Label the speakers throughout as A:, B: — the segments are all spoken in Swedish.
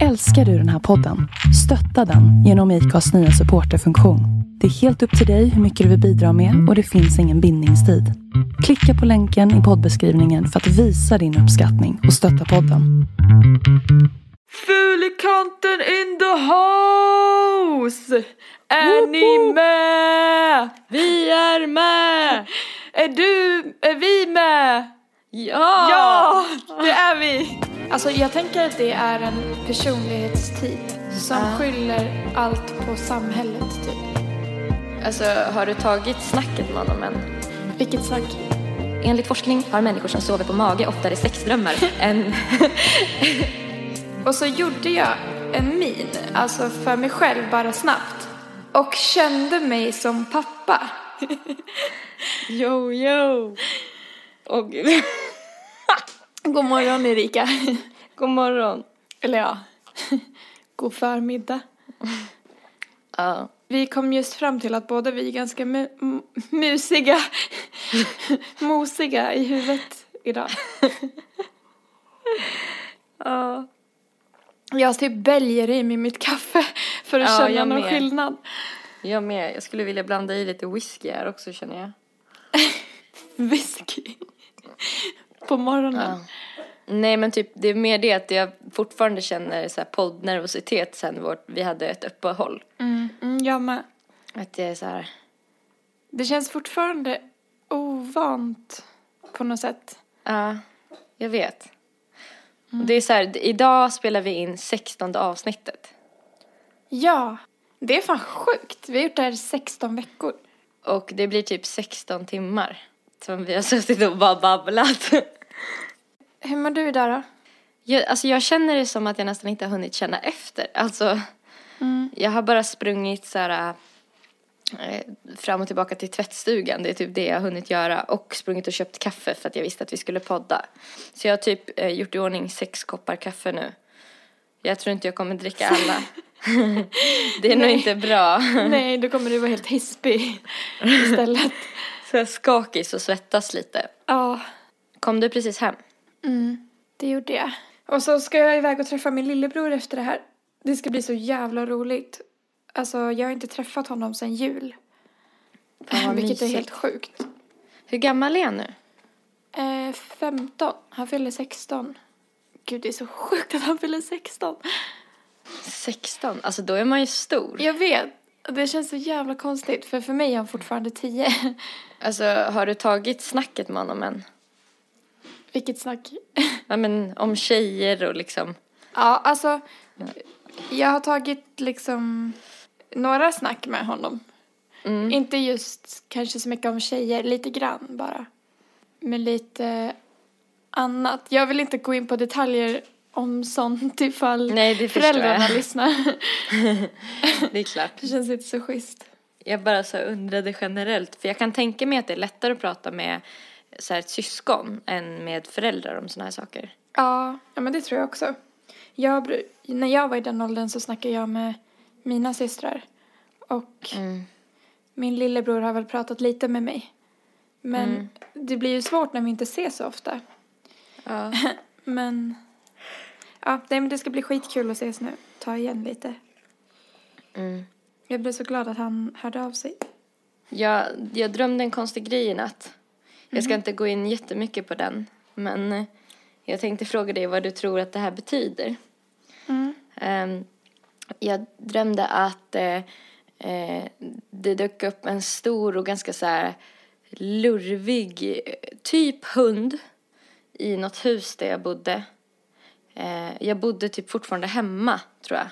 A: Älskar du den här podden? Stötta den genom IKAs nya supporterfunktion. Det är helt upp till dig hur mycket du vill bidra med och det finns ingen bindningstid. Klicka på länken i poddbeskrivningen för att visa din uppskattning och stötta podden.
B: Fulikanten in the house! Är ni med?
C: Vi är med!
B: Är du, är vi med?
C: Ja!
B: Ja, det är vi! Alltså jag tänker att det är en personlighetstyp som
C: Ja.
B: skyller allt på samhället typ.
C: Alltså, har du tagit snacket med honom än?
B: Vilket snack?
C: Enligt forskning har människor som sover på mage oftare sexdrömmar än...
B: Och så gjorde jag en min, alltså för mig själv bara snabbt. Och kände mig som pappa.
C: Yo, yo! Åh gud.
B: God morgon Erika.
C: God morgon.
B: Eller ja, god förmiddag.
C: Ja.
B: Vi kom just fram till att båda vi är ganska mu- musiga, mosiga i huvudet idag.
C: Ja.
B: Jag typ bäljer i mig mitt kaffe för att
C: Ja,
B: känna någon
C: med.
B: skillnad.
C: Jag med. Jag skulle vilja blanda i lite whisky här också känner jag.
B: Whisky. På morgonen.
C: Ja. Nej men typ det är mer det att jag fortfarande känner så här poddnervositet sen vårt, vi hade ett uppehåll.
B: Mm, mm, jag med.
C: Att det är så här,
B: Det känns fortfarande ovant på något sätt.
C: ja, jag vet. Det är så här, idag spelar vi in 16 avsnittet.
B: Ja, det är fan sjukt. Vi har gjort det här i 16 veckor.
C: Och det blir typ 16 timmar som vi har suttit och bara babblat.
B: Hur mår du idag då?
C: Jag, alltså jag känner det som att jag nästan inte har hunnit känna efter. Alltså, jag har bara sprungit så här eh, fram och tillbaka till tvättstugan. Det är typ det jag har hunnit göra. Och sprungit och köpt kaffe för att jag visste att vi skulle podda. Så jag har typ eh, gjort i ordning sex koppar kaffe nu. Jag tror inte jag kommer dricka alla. det är nog
B: Nej.
C: inte bra.
B: Nej, då kommer du vara helt hispig istället.
C: Så skakis och svettas lite.
B: Ja,
C: Kom du precis hem?
B: mm, det gjorde jag. Och så ska jag iväg och träffa min lillebror efter det här. Det ska bli så jävla roligt. Alltså, jag har inte träffat honom sedan jul.
C: Vad
B: Vilket är
C: mysigt.
B: helt sjukt.
C: Hur gammal är han nu?
B: Eh, 15. Han fyller 16. Gud, det är så sjukt att han fyller 16.
C: 16? Alltså då är man ju stor.
B: Jag vet. Det känns så jävla konstigt, för för mig är han fortfarande 10.
C: Alltså har du tagit snacket med honom än?
B: Vilket snack.
C: Ja men om tjejer och liksom.
B: Ja, alltså. Jag har tagit liksom några snack med honom.
C: Mm.
B: Inte just kanske så mycket om tjejer, lite grann bara. Men lite annat. Jag vill inte gå in på detaljer om sånt ifall
C: Nej det
B: föräldrarna
C: jag.
B: lyssnar.
C: Det är klart.
B: Det känns inte så schysst.
C: Jag bara så undrade generellt. För jag kan tänka mig att det är lättare att prata med så här, ett syskon än med föräldrar om sådana här saker.
B: Ja, ja men det tror jag också. Jag, när jag var i den åldern så snackade jag med mina systrar. Och
C: Mm.
B: min lillebror har väl pratat lite med mig. Men
C: Mm.
B: det blir ju svårt när vi inte ses så ofta.
C: Ja.
B: Men ja, nej, men det ska bli skitkul att ses nu. Ta igen lite.
C: Mm.
B: Jag blev så glad att han hörde av sig.
C: Jag, jag drömde en konstig grej i natt. Jag ska inte gå in jättemycket på den. Men eh, jag tänkte fråga dig vad du tror att det här betyder.
B: Mm.
C: Ehm, jag drömde att eh, eh, det dök upp en stor och ganska så här lurvig typ hund i något hus där jag bodde. Eh, jag bodde typ fortfarande hemma, tror jag.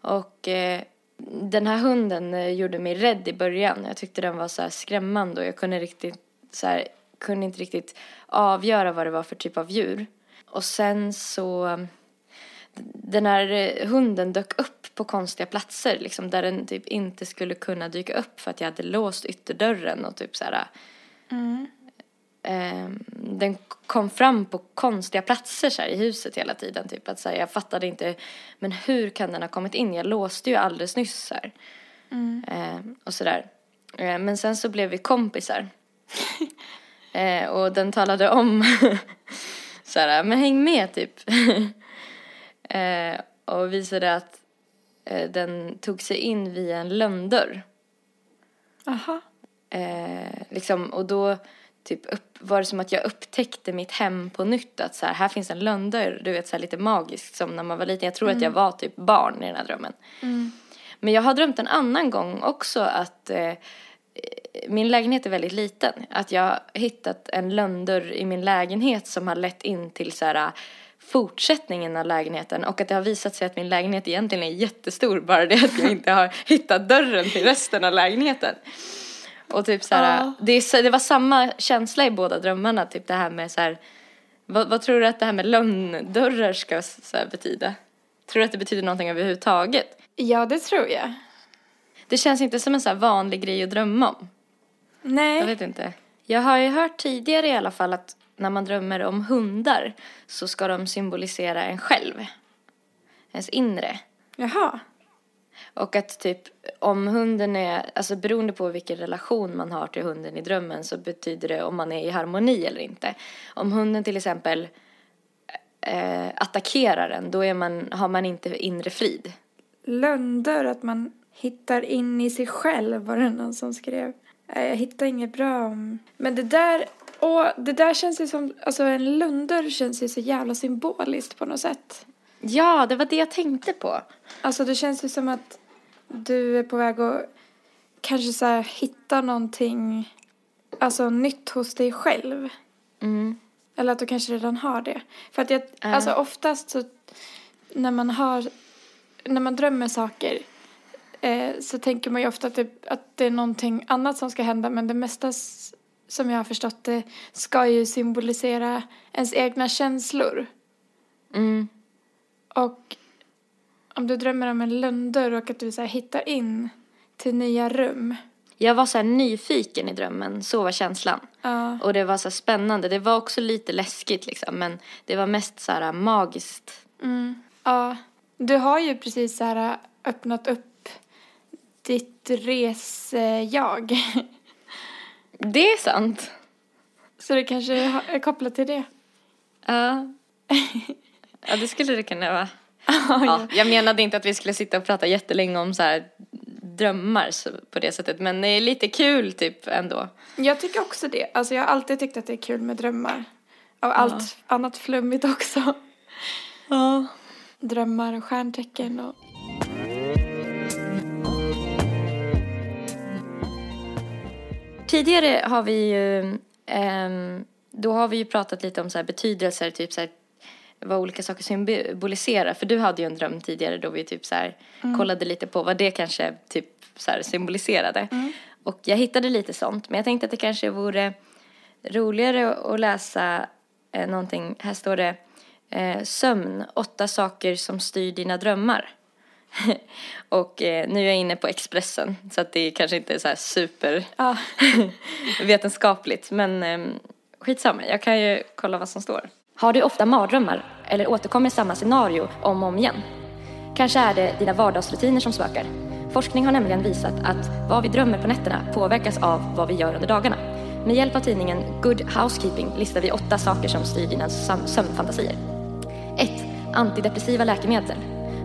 C: Och eh, den här hunden eh, gjorde mig rädd i början. Jag tyckte den var så här skrämmande och jag kunde, riktigt, så här, kunde inte riktigt avgöra vad det var för typ av djur. Och sen så den här eh, hunden dök upp på konstiga platser liksom, där den typ inte skulle kunna dyka upp för att jag hade låst ytterdörren och typ så här.
B: Eh, mm.
C: Eh, den kom fram på konstiga platser så här, i huset hela tiden. Typ att så här, jag fattade inte, men hur kan den ha kommit in? Jag låste ju alldeles nyss så här.
B: Mm.
C: Eh, och sådär. Eh, men sen så blev vi kompisar. eh, och den talade om så här, men häng med typ. eh, och visade att eh, den tog sig in via en lönndörr.
B: Aha.
C: Eh, liksom, och då typ upp, var det som att jag upptäckte mitt hem på nytt. Att så här, här finns en lönndörr, du vet så här, lite magiskt som när man var liten. Jag tror att jag var typ barn i den här drömmen. Men jag har drömt en annan gång också att eh, min lägenhet är väldigt liten. Att jag har hittat en lönndörr i min lägenhet som har lett in till så här, fortsättningen av lägenheten och att det har visat sig att min lägenhet egentligen är jättestor bara det att jag inte har hittat dörren till resten av lägenheten. Och typ så här,
B: Ja.
C: det, det var samma känsla i båda drömmarna, typ det här med så här, vad, vad tror du att det här med lönndörrar ska så betyda? Tror du att det betyder någonting överhuvudtaget?
B: Ja, det tror jag.
C: Det känns inte som en så vanlig grej att drömma om.
B: Nej.
C: Jag vet inte. Jag har ju hört tidigare i alla fall att när man drömmer om hundar så ska de symbolisera en själv. Ens inre.
B: Jaha.
C: Och att typ om hunden är, alltså beroende på vilken relation man har till hunden i drömmen så betyder det om man är i harmoni eller inte. Om hunden till exempel eh, attackerar en då är man, har man inte inre frid.
B: Lönndörr, att man hittar in i sig själv var det någon som skrev. Nej, jag hittar inget bra om... Men det där, och det där känns ju som, alltså en lönndörr känns ju så jävla symboliskt på något sätt.
C: Ja, det var det jag tänkte på.
B: Alltså det känns ju som att du är på väg att kanske så här hitta någonting, alltså nytt hos dig själv.
C: Mm.
B: Eller att du kanske redan har det. För att jag, alltså oftast så när man har, när man drömmer saker eh, så tänker man ju ofta att det, att det är någonting annat som ska hända men det mesta som jag har förstått det ska ju symbolisera ens egna känslor.
C: Mm.
B: Och om du drömmer om en lönndörr och att du så hittar in till nya rum.
C: Jag var så här nyfiken i drömmen, så var känslan.
B: Ja.
C: Och det var så spännande. Det var också lite läskigt liksom, men det var mest så här magiskt.
B: Mm. Ja. Du har ju precis så här öppnat upp ditt resejag.
C: Det är sant.
B: Så det kanske är kopplat till det.
C: Ja. Ja, det skulle det kunna vara. Ja, jag menade inte att vi skulle sitta och prata jättelänge om så här drömmar på det sättet, men det är lite kul typ ändå.
B: Jag tycker också det. Alltså jag har alltid tyckt att det är kul med drömmar. Och allt annat flummigt också.
C: Ja.
B: Drömmar och stjärntecken och...
C: Tidigare har vi ju, ehm, då har vi ju pratat lite om så här betydelser, typ så här, vad olika saker symboliserar. För du hade ju en dröm tidigare då vi typ så här kollade lite på vad det kanske typ så symboliserade. Och jag hittade lite sånt, men jag tänkte att det kanske vore roligare att läsa eh, någonting. Här står det eh, sömn, åtta saker som styr dina drömmar. och eh, nu är jag inne på Expressen så att det kanske inte är så här super
B: Ja.
C: vetenskapligt men eh, skitsamma, jag kan ju kolla vad som står. Har du ofta mardrömmar eller återkommer samma scenario om och om igen? Kanske är det dina vardagsrutiner som spökar. Forskning har nämligen visat att vad vi drömmer på nätterna påverkas av vad vi gör under dagarna. Med hjälp av tidningen Good Housekeeping listar vi åtta saker som styr dina sömnfantasier. 1. Antidepressiva läkemedel.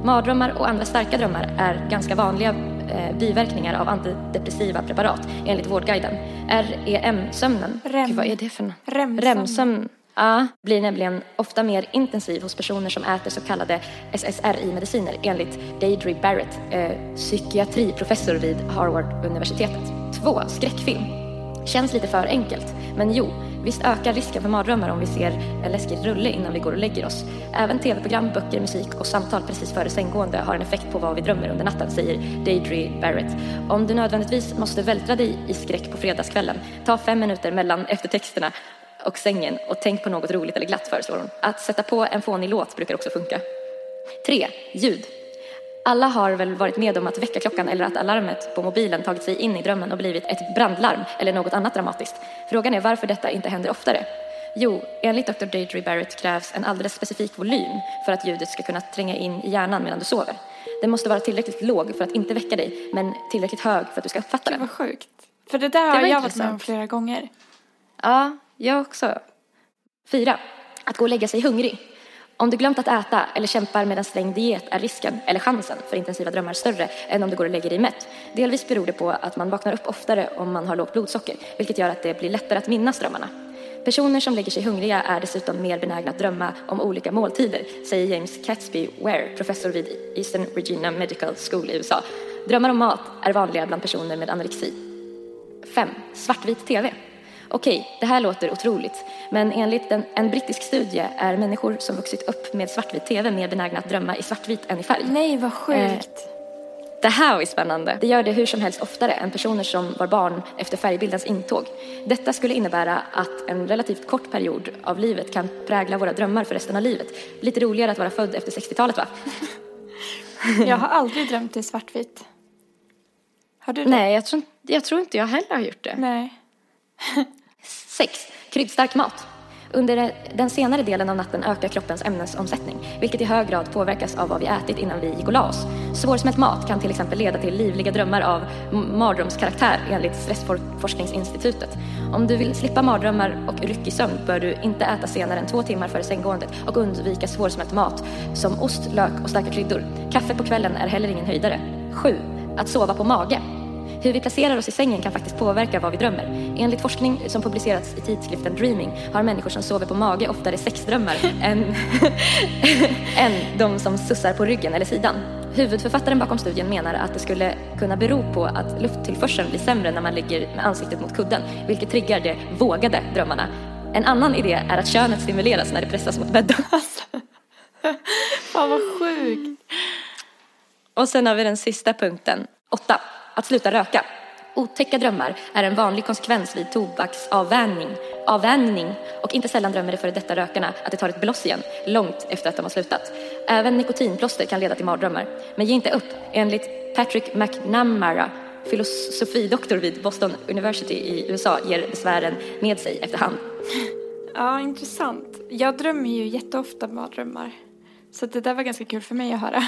C: Mardrömmar och andra starka drömmar är ganska vanliga eh, biverkningar av antidepressiva preparat enligt Vårdguiden. REM-sömnen,
B: Rem.
C: Gud, vad är det för något?
B: Remsömn.
C: REM-sömn ja, blir nämligen ofta mer intensiv hos personer som äter så kallade SSRI-mediciner enligt Deidre Barrett, eh, psykiatriprofessor vid Harvard-universitetet. 2. Skräckfilm. Känns lite för enkelt, men jo, visst ökar risken för mardrömmar om vi ser en läskig rulle innan vi går och lägger oss. Även tv-program, böcker, musik och samtal precis före sänggående har en effekt på vad vi drömmer under natten, säger Deidre Barrett. Om du nödvändigtvis måste vältra dig i skräck på fredagskvällen, ta fem minuter mellan eftertexterna och sängen och tänk på något roligt eller glatt, föreslår hon. Att sätta på en fånig låt brukar också funka. 3. Ljud. Alla har väl varit med om att väckarklockan eller att alarmet på mobilen tagit sig in i drömmen och blivit ett brandlarm eller något annat dramatiskt. Frågan är varför detta inte händer oftare. Jo, enligt Dr. Deidre Barrett krävs en alldeles specifik volym för att ljudet ska kunna tränga in i hjärnan medan du sover. Den måste vara tillräckligt låg för att inte väcka dig, men tillräckligt hög för att du ska uppfatta
B: Det
C: den.
B: var sjukt. För det där har
C: var
B: jag varit med om flera gånger.
C: Ja, jag också. Fyra. Att gå och lägga sig hungrig. Om du glömt att äta eller kämpar med en sträng diet är risken, eller chansen, för intensiva drömmar större än om du går och lägger dig mätt. Delvis beror det på att man vaknar upp oftare om man har lågt blodsocker, vilket gör att det blir lättare att minnas drömmarna. Personer som lägger sig hungriga är dessutom mer benägna att drömma om olika måltider, säger James Catsby Ware, professor vid Eastern Virginia Medical School i USA. Drömmar om mat är vanliga bland personer med anorexi. 5. Svartvit TV. Okej, det här låter otroligt, men enligt en, en, brittisk studie är människor som vuxit upp med svartvit TV mer benägna att drömma i svartvit än i färg.
B: Nej, vad sjukt. Eh,
C: det här var ju spännande. Det gör det hur som helst oftare än personer som var barn efter färgbildens intåg. Detta skulle innebära att en relativt kort period av livet kan prägla våra drömmar för resten av livet. Lite roligare att vara född efter 60-talet va?
B: jag har aldrig drömt i svartvitt. Har du det?
C: Nej, jag tror, jag tror inte jag heller har gjort det.
B: Nej.
C: 6. Kryddstark mat. Under den senare delen av natten ökar kroppens ämnesomsättning, vilket i hög grad påverkas av vad vi ätit innan vi gick och la oss. Svårsmält mat kan till exempel leda till livliga drömmar av mardrömskaraktär enligt Stressforskningsinstitutet. Om du vill slippa mardrömmar och ryckig sömn bör du inte äta senare än två timmar före sänggåendet och undvika svårsmält mat som ost, lök och starka kryddor. Kaffe på kvällen är heller ingen höjdare. 7. Att sova på mage. Hur vi placerar oss i sängen kan faktiskt påverka vad vi drömmer. Enligt forskning som publicerats i tidskriften Dreaming har människor som sover på mage oftare sexdrömmar än, än de som sussar på ryggen eller sidan. Huvudförfattaren bakom studien menar att det skulle kunna bero på att lufttillförseln blir sämre när man ligger med ansiktet mot kudden, vilket triggar de vågade drömmarna. En annan idé är att könet stimuleras när det pressas mot bädden.
B: Fan vad sjukt.
C: Och sen har vi den sista punkten, åtta att sluta röka. Otäcka drömmar är en vanlig konsekvens vid tobaksavvänjning avvänjning och inte sällan drömmer de före detta rökarna att de tar ett bloss igen, långt efter att de har slutat. Även nikotinplåster kan leda till mardrömmar. Men ge inte upp. Enligt Patrick McNamara, filosofidoktor vid Boston University i USA, ger besvären med sig efterhand.
B: Ja, intressant. Jag drömmer ju jätteofta mardrömmar. Så det där var ganska kul för mig att höra.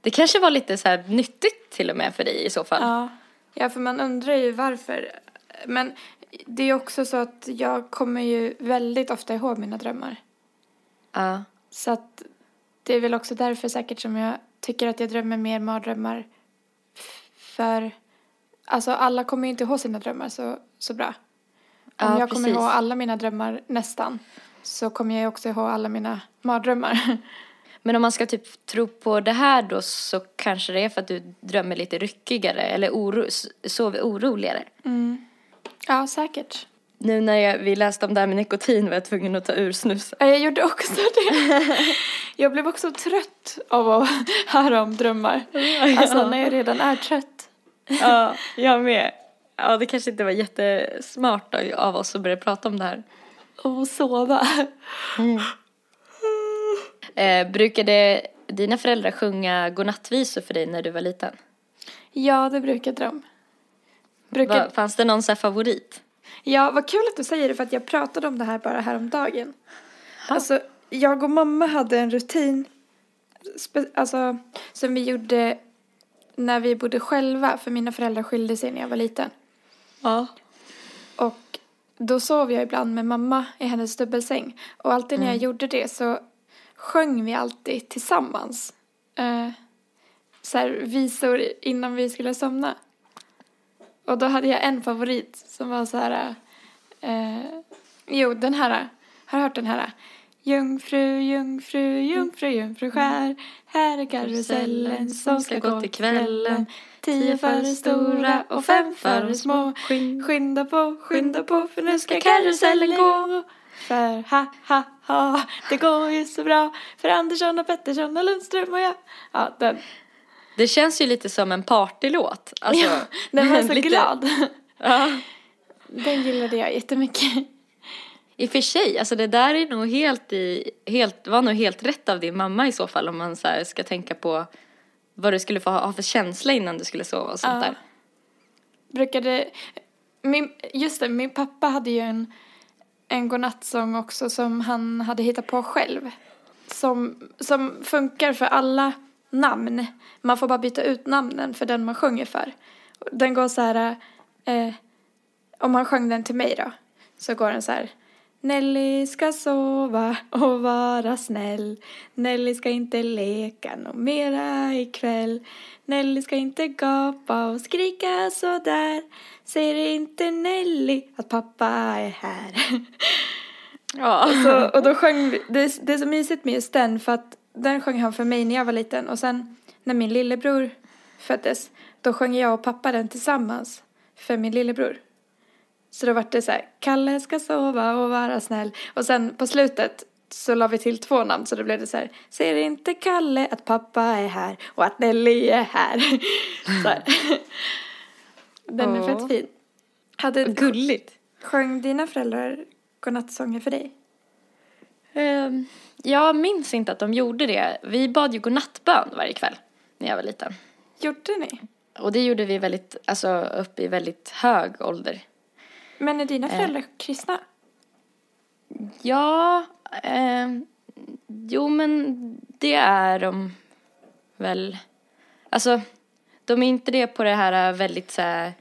C: Det kanske var lite så här nyttigt till och med för dig i så fall.
B: Ja, ja för man undrar ju varför. Men det är också så att jag kommer ju väldigt ofta ihåg mina drömmar.
C: Ja.
B: Så att det är väl också därför säkert som jag tycker att jag drömmer mer mardrömmar. För alltså alla kommer ju inte ihåg sina drömmar så, så bra. Om ja, jag kommer ihåg alla mina drömmar nästan så kommer jag också ihåg alla mina mardrömmar.
C: Men om man ska typ tro på det här då så kanske det är för att du drömmer lite ryckigare eller oro, sover oroligare.
B: Mm. Ja, säkert.
C: Nu när jag, vi läste om det här med nikotin var jag tvungen att ta ur snusen.
B: Ja, jag gjorde också det. jag blev också trött av att höra om drömmar. Ja. Alltså när jag redan är trött.
C: ja, jag med. Ja, det kanske inte var jättesmart av oss att börja prata om det här.
B: Och sova. Mm.
C: Eh, brukade dina föräldrar sjunga godnattvisor för dig när du var liten?
B: Ja, det brukade de.
C: Brukade... Va, fanns det någon så favorit?
B: Ja, vad kul att du säger det för att jag pratade om det här bara häromdagen. Ha. Alltså, jag och mamma hade en rutin alltså, som vi gjorde när vi bodde själva för mina föräldrar skilde sig när jag var liten.
C: Ja.
B: Och då sov jag ibland med mamma i hennes dubbelsäng. Och alltid när jag mm. gjorde det så sjöng vi alltid tillsammans. Eh, så här, visor innan vi skulle somna. Och då hade jag en favorit som var så här. Eh, jo, den här. Har du hört den här? Jungfru, jungfru, jungfru, jungfru skär. Här är karusellen som ska gå till kvällen. Tio före stora och fem före små. Skynda på, skynda på för nu ska karusellen gå. För ha, ha, ha, det går ju så bra för Andersson och Pettersson och Lundström och jag. Ja, den.
C: Det känns ju lite som en partylåt. Alltså, ja,
B: den var så lite... glad. Ja. Den gillade jag jättemycket.
C: I och för sig, alltså det där är nog helt i, helt, var nog helt rätt av din mamma i så fall om man så ska tänka på vad du skulle få ha för känsla innan du skulle sova och sånt ja. där.
B: Brukade, min, just det, min pappa hade ju en en godnattsång också som han hade hittat på själv. Som, som funkar för alla namn. Man får bara byta ut namnen för den man sjunger för. Den går så här, eh, om man sjöng den till mig då, så går den så här. Nelly ska sova och vara snäll. Nelly ska inte leka något mera ikväll. Nelly ska inte gapa och skrika sådär. Ser inte Nelly att pappa är här?
C: Ja.
B: Och, så, och då sjöng vi, det, är- det är så mysigt med just den för att den sjöng han för mig när jag var liten och sen när min lillebror föddes då sjöng jag och pappa den tillsammans för min lillebror. Så då var det så här, Kalle ska sova och vara snäll. Och sen på slutet så la vi till två namn så då blev det så här, ser inte Kalle att pappa är här och att Nelly är här. Så här. Den är fett fin. Hade,
C: Gulligt.
B: sjöng dina föräldrar godnattsånger för dig?
C: Ehm, jag minns inte att de gjorde det. Vi bad ju godnattbön varje kväll när jag var liten.
B: Gjorde ni?
C: Och det gjorde vi väldigt, alltså upp i väldigt hög ålder.
B: Men är dina
C: Eh.
B: föräldrar kristna?
C: Ja, ehm, jo men det är de väl. Alltså, de är inte det på det här väldigt så här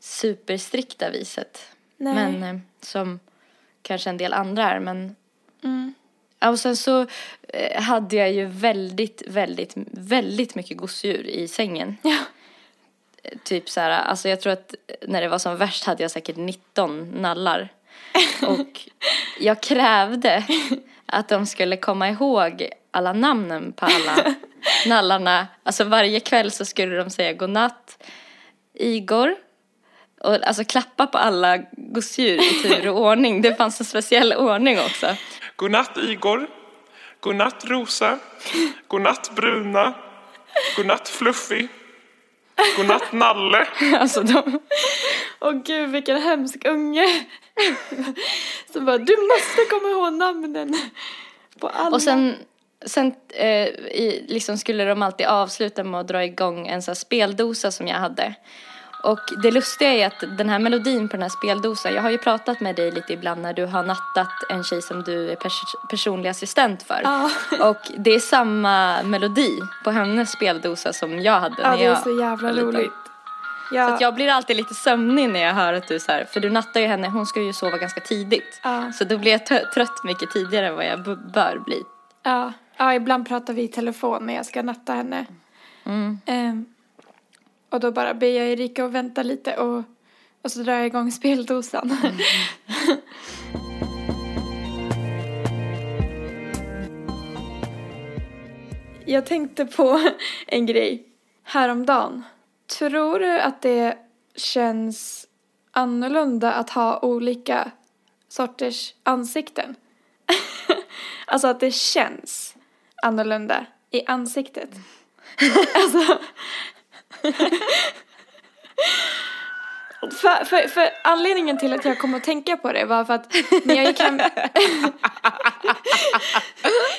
C: superstrikta viset.
B: Nej.
C: Men eh, som kanske en del andra är. Men
B: Mm.
C: Och sen så eh, hade jag ju väldigt, väldigt, väldigt mycket gosedjur i sängen.
B: Ja.
C: Typ så här, alltså jag tror att när det var som värst hade jag säkert 19 nallar. Och jag krävde att de skulle komma ihåg alla namnen på alla nallarna. Alltså varje kväll så skulle de säga godnatt, Igor. Och alltså klappa på alla gosedjur i tur och ordning. Det fanns en speciell ordning också.
D: Godnatt Igor. Godnatt Rosa. Godnatt Bruna. Godnatt Fluffy. Godnatt Nalle.
C: Alltså de,
B: Åh gud vilken hemsk unge. Så bara, du måste komma ihåg namnen på alla.
C: och sen, sen eh, i, liksom skulle de alltid avsluta med att dra igång en sån här speldosa som jag hade. Och det lustiga är att den här melodin på den här speldosan, jag har ju pratat med dig lite ibland när du har nattat en tjej som du är pers- personlig assistent för.
B: Ja.
C: Och det är samma melodi på hennes speldosa som jag hade
B: Ja
C: när
B: det är
C: jag
B: så jävla roligt.
C: Så
B: Ja,
C: att jag blir alltid lite sömnig när jag hör att du så här, för du nattar ju henne, hon ska ju sova ganska tidigt.
B: Ja.
C: Så då blir jag trött mycket tidigare än vad jag bör bli.
B: ja, ja, ibland pratar vi i telefon när jag ska natta henne.
C: Mm.
B: Ehm, och då bara ber jag Erika att vänta lite och, och så drar jag igång speldosan. jag tänkte på en grej häromdagen. Tror du att det känns annorlunda att ha olika sorters ansikten? alltså att det känns annorlunda i ansiktet. alltså för, för, för anledningen till att jag kom att tänka på det var för att när jag gick hem,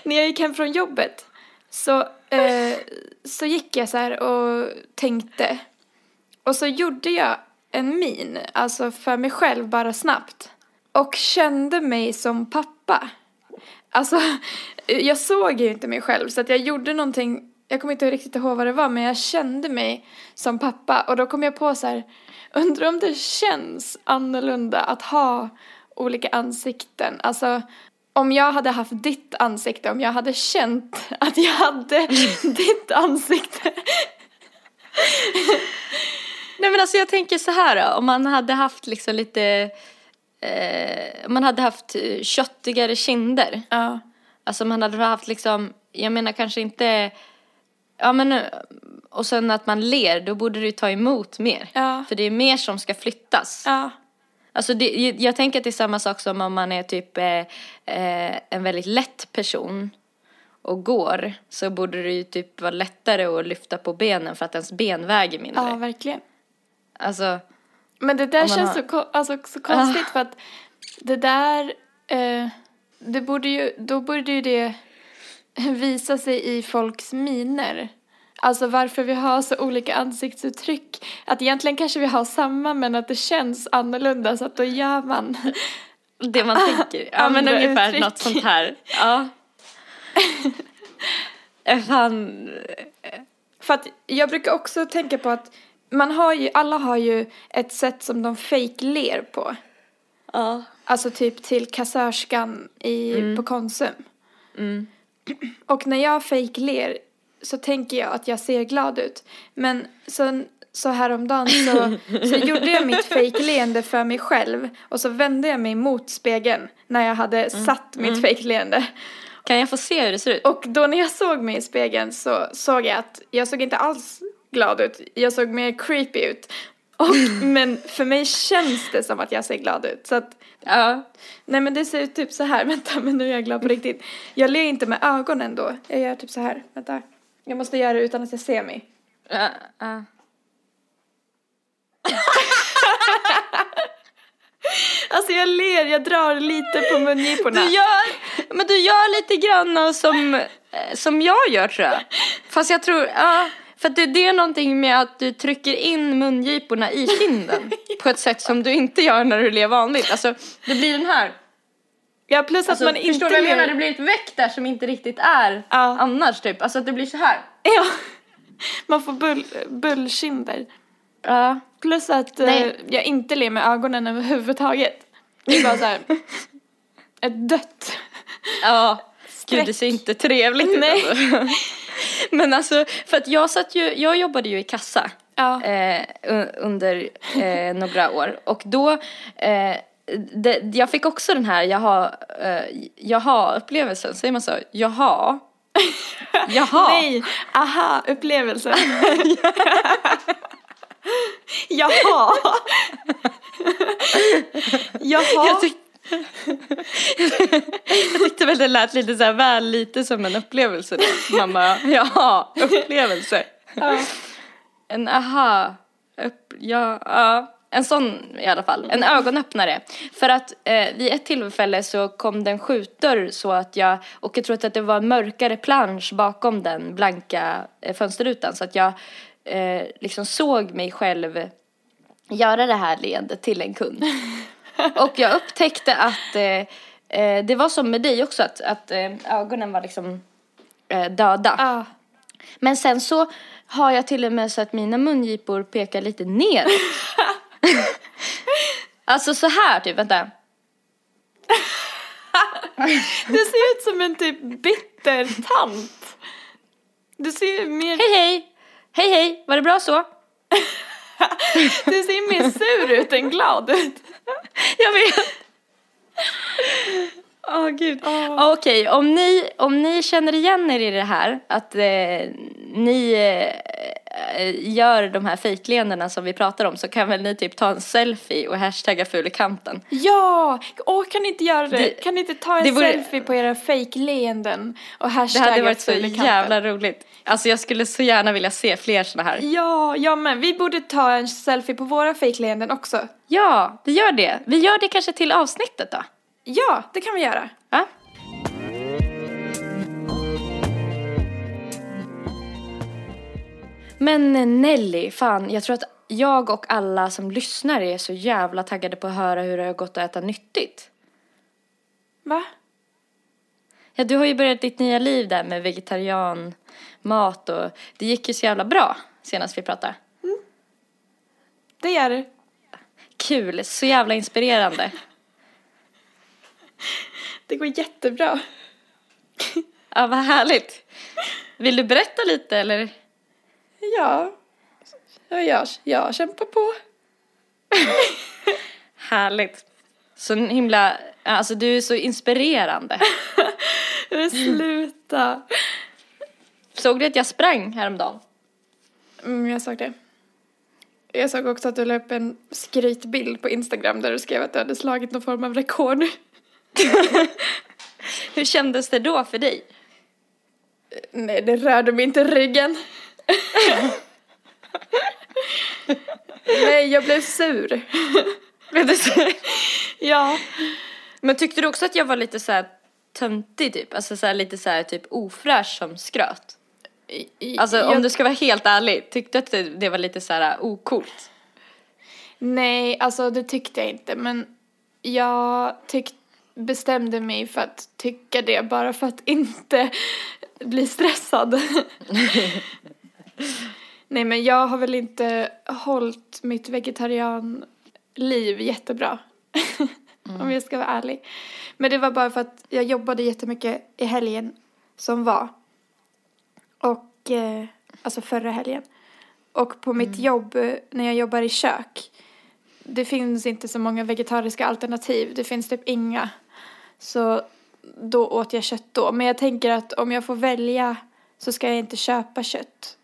B: när jag gick hem från jobbet så, eh, så gick jag så här och tänkte. Och så gjorde jag en min, alltså för mig själv bara snabbt. Och kände mig som pappa. Alltså, jag såg ju inte mig själv så att jag gjorde någonting, jag kommer inte riktigt ihåg vad det var men jag kände mig som pappa och då kom jag på så här, undrar om det känns annorlunda att ha olika ansikten. Alltså, om jag hade haft ditt ansikte, om jag hade känt att jag hade ditt ansikte.
C: Nej men alltså jag tänker så här då, om man hade haft liksom lite, eh, om man hade haft eh, köttigare kinder.
B: Ja.
C: Alltså man hade haft liksom, jag menar kanske inte, ja men, eh, och sen att man ler, då borde du ta emot mer.
B: Ja.
C: För det är mer som ska flyttas.
B: Ja.
C: Alltså det, jag tänker att det är samma sak som om man är typ eh, eh, en väldigt lätt person och går så borde det ju typ vara lättare att lyfta på benen för att ens ben väger mindre.
B: ja, verkligen.
C: Alltså,
B: Men det där känns
C: har-
B: så, alltså, så konstigt för att det där, eh, det borde ju, då borde ju det visa sig i folks miner. Alltså varför vi har så olika ansiktsuttryck. Att egentligen kanske vi har samma men att det känns annorlunda så att då gör man.
C: det man tänker. Ja men ungefär
B: uttryck.
C: något sånt här. Ja. Fan.
B: För att jag brukar också tänka på att man har ju, alla har ju ett sätt som de fake ler på.
C: Ja.
B: Alltså typ till kassörskan i,
C: Mm.
B: på Konsum. Och när jag fejkler så tänker jag att jag ser glad ut. Men så, så häromdagen så, så gjorde jag mitt fejkleende för mig själv. Och så vände jag mig mot spegeln när jag hade
C: Mm.
B: satt mitt fejkleende.
C: Kan jag få se hur det ser ut?
B: Och då när jag såg mig i spegeln så såg jag att jag såg inte alls glad ut. Jag såg mer creepy ut. Och, men för mig känns det som att jag ser glad ut. Så att,
C: Ja.
B: nej men det ser ut typ så här. Vänta, men nu är jag glad på riktigt. Jag ler inte med ögonen då. Jag gör typ så här. Vänta. Jag måste göra det utan att jag ser mig.
C: Ja, ja.
B: Alltså jag ler, jag drar lite på mungiporna.
C: Du gör, men du gör lite grann som, eh, som jag gör tror jag. Fast jag tror, ja. För att det, det är någonting med att du trycker in mungiporna i kinden på ett sätt som du inte gör när du ler vanligt. Alltså, det blir den här.
B: Ja, plus att
C: Alltså,
B: man
C: förstår
B: inte
C: du vad jag menar? Det blir ett väck där som inte riktigt är
B: Ja.
C: annars typ. Alltså att det blir så här.
B: Ja. Man får bull, bullkinder.
C: Ja.
B: Plus att eh,
C: Nej.
B: jag inte ler med ögonen överhuvudtaget. Det är bara så här. Ett dött.
C: Ja. Gud, det ser inte trevligt ut
B: Nej.
C: alltså. Men alltså, för att jag satt ju, jag jobbade ju i kassa.
B: Ja.
C: eh, under eh, några år. Och då, eh, det, jag fick också den här jaha, eh, jaha-upplevelsen, säger man så? Jaha? Jaha?
B: Nej, aha, upplevelsen. Jaha. Jaha.
C: Jag, tyck, jag tyckte väl det lät lite så här väl lite som en upplevelse. då. Man bara, jaha, upplevelse.
B: Ja.
C: En aha, upp, ja, ja. En sån i alla fall, en ögonöppnare. För att eh, vid ett tillfälle så kom det en skjutdörr så att jag, och jag tror att det var en mörkare plansch bakom den blanka eh, fönsterrutan så att jag eh, liksom såg mig själv göra det här leendet till en kund. Och jag upptäckte att eh, eh, det var som med dig också, att, att eh, ögonen var liksom eh, döda.
B: Ja.
C: Men sen så har jag till och med så att mina mungipor pekar lite ner. alltså så här typ, vänta.
B: Du ser ut som en typ bitter tant. Du ser mer,
C: Hej hej! Hej hej, var det bra så?
B: du ser mer sur ut än glad ut.
C: Jag vet. Åh gud. Okej, om, ni, om ni känner igen er i det här, att eh, ni eh, gör de här fejkleendena som vi pratar om så kan väl ni typ ta en selfie och hashtagga ful i kanten.
B: Ja, åh kan ni inte göra det?
C: Det-
B: kan ni inte ta en
C: det vore-
B: selfie på era fake-leenden och
C: Det
B: hashtagga
C: hade varit så
B: ful i kanten?
C: jävla roligt. Alltså jag skulle så gärna vilja se fler såna här.
B: Ja, ja men vi borde ta en selfie på våra fake-leenden också.
C: Ja, vi gör det. Vi gör det kanske till avsnittet då.
B: Ja, det kan vi göra.
C: Ja? Men eh, Nelly, fan, jag tror att jag och alla som lyssnar är så jävla taggade på att höra hur det har gått att äta nyttigt.
B: Va?
C: Ja, du har ju börjat ditt nya liv där med vegetarianmat och det gick ju så jävla bra senast vi pratade.
B: Det gör det.
C: Kul, så jävla inspirerande.
B: Det går jättebra.
C: Ja, vad härligt. Vill du berätta lite eller?
B: Ja, ja jag, jag kämpar på.
C: Härligt. Så himla, alltså du är så inspirerande.
B: Men sluta.
C: Såg du att jag sprang häromdagen?
B: Mm, jag såg det. Jag såg också att du la upp en skrytbild på Instagram där du skrev att du hade slagit någon form av rekord.
C: Hur kändes det då för dig?
B: Nej, det rörde mig inte ryggen. Nej, jag blev sur. Ja.
C: Men tyckte du också att jag var lite så här töntig typ? Alltså så här, lite så här typ ofräsch som skröt?
B: I-
C: Alltså
B: jag,
C: om du ska vara helt ärlig, tyckte du att det, var lite så här ocoolt?
B: Nej, alltså det tyckte jag inte. Men jag tyck, bestämde mig för att tycka det bara för att inte bli stressad. Nej, men jag har väl inte hållit mitt vegetarianliv jättebra. Om jag ska vara ärlig. Men det var bara för att jag jobbade jättemycket i helgen som var. Och, eh, alltså förra helgen. Och på mitt jobb, eh, när jag jobbar i kök, det finns inte så många vegetariska alternativ. Det finns typ inga. Så då åt jag kött då. Men jag tänker att om jag får välja så ska jag inte köpa kött.